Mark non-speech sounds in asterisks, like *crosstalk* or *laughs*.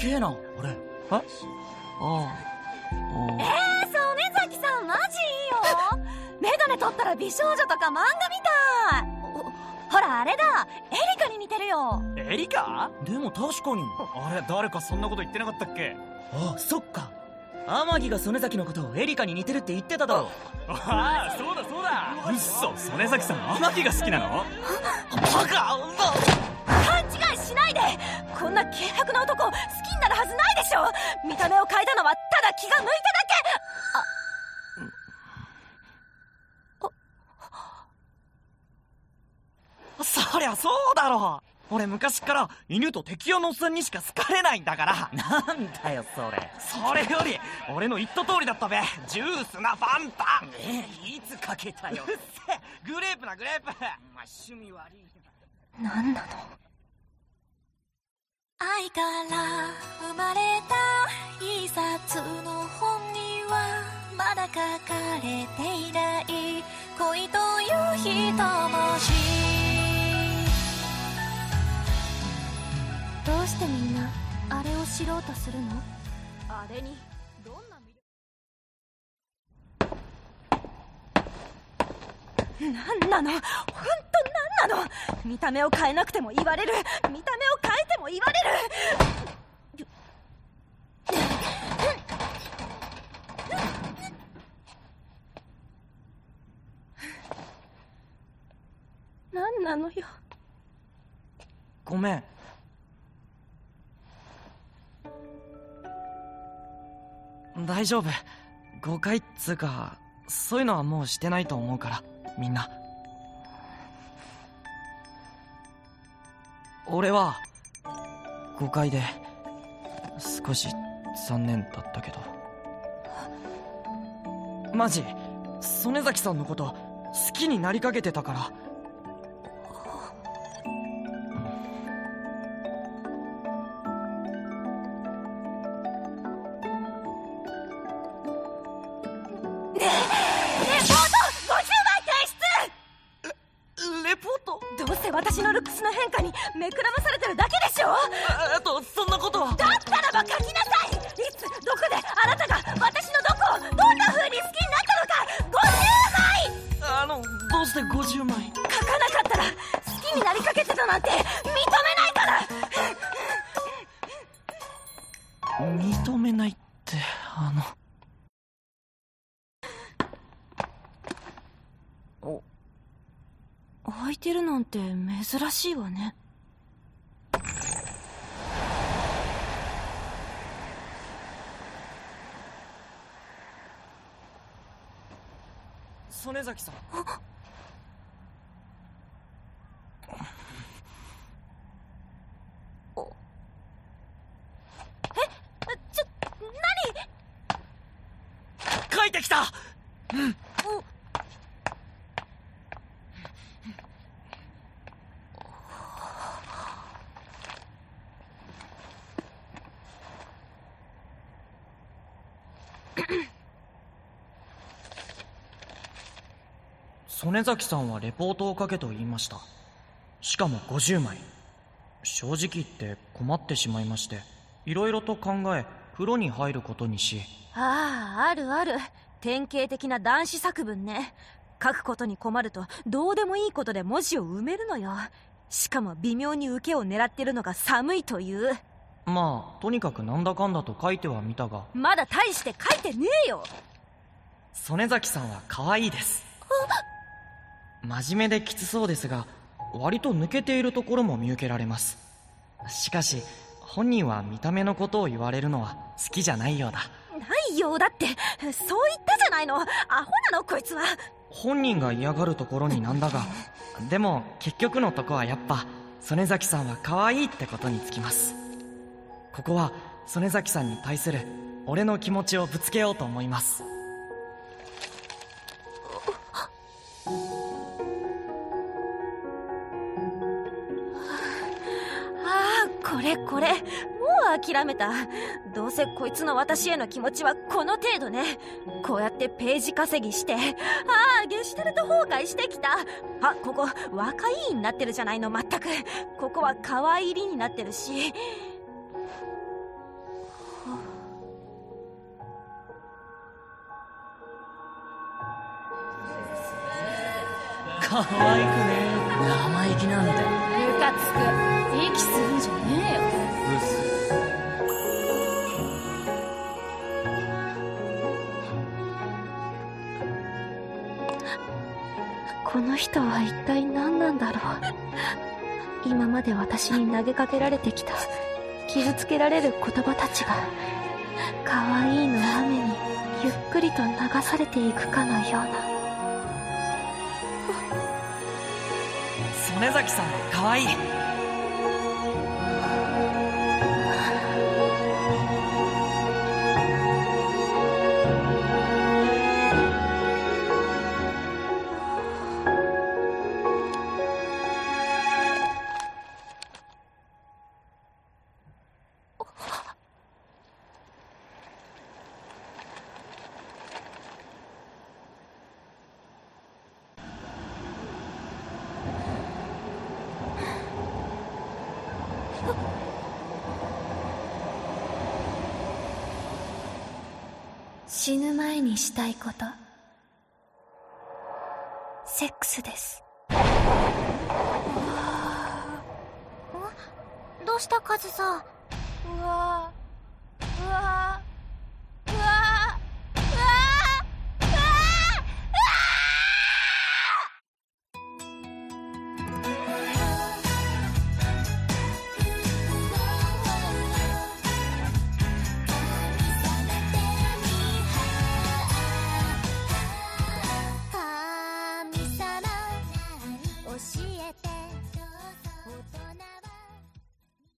げえな。俺え？ああ。えー、曽根崎さんマジいいよ。*laughs* メガネ取ったら美少女とか漫画みたい。ほらあれだ。エリカに似てるよ。エリカ？でも確かに。あれ誰かそんなこと言ってなかったっけ？あそっか。天城が曽根崎のことをエリカに似てるって言ってただろ。ああそうだそうだ。うっそ曽根崎さん天城が好きなの？バ *laughs* カこんな軽薄な男好きになるはずないでしょ。見た目を変えたのはただ気が向いただそりゃそうだろ俺昔から犬と適応のおっさんにしか好かれないんだから。なんだよそれ。それより俺の言った通りだったべ。ジュースなファンタ。ねえいつかけたよ。うっせグレープなグレープ。ま趣味悪い何なの？愛から生まれた一冊の本にはまだ書かれていない恋という一文字どうしてみんなあれを知ろうとするの？あれに。力なの？本当なんなの？見た目を変えなくても言われる。見た目を変えても言われる。なんなのよ？ごめん。大丈夫。誤解っつうかそういうのはもうしてないと思うから。みんな。俺は誤解で少し残念だったけど。マジ曽根崎さんのこと好きになりかけてたから。私の変化に目くらまされてるだけでしょ？えっとそんなことは。だったらば書きなさい！いつどこであなたが私のどこをどんな風に好きになったのか！50枚！あのどうして50枚？書かなかったら好きになりかけてたなんて認めないから！*laughs* 認めないってあの。お空いてるなんて珍しいわね。曽根崎さん。ちょ何？書いてきた曽根崎さんはレポートを書けと言いました。しかも50枚。正直言って困ってしまいましていろいろと考え風呂に入ることにし。あああるある。典型的な男子作文ね。書くことに困るとどうでもいいことで文字を埋めるのよ。しかも微妙に受けを狙ってるのが寒いという。まあとにかくなんだかんだと書いてはみたが。まだ大して書いてねえよ。曽根崎さんは可愛いです。真面目できつそうですが割と抜けているところも見受けられます。しかし本人は見た目のことを言われるのは好きじゃないようだ。ないよだってそう言ったじゃないの。アホなのこいつは。本人が嫌がるところになんだがでも結局のとこはやっぱ曽根崎さんは可愛いってことにつきますここは曽根崎さんに対する俺の気持ちをぶつけようと思います。ああこれこれ。もう諦めた。どうせこいつの私への気持ちはこの程度ね。こうやってページ稼ぎしてああゲシュタルト崩壊してきた。あここ若いになってるじゃないの全く。ここは可愛いりになってるし。可愛くね生意気なんだムカつく息するんじゃねえよ。うっす。この人は一体何なんだろう。今まで私に投げかけられてきた。傷つけられる言葉たちが。可愛いの雨にゆっくりと流されていくかのような。曽根崎さんは可愛い。死ぬ前にしたいこと。セックスです。どうしたカズさん？うわ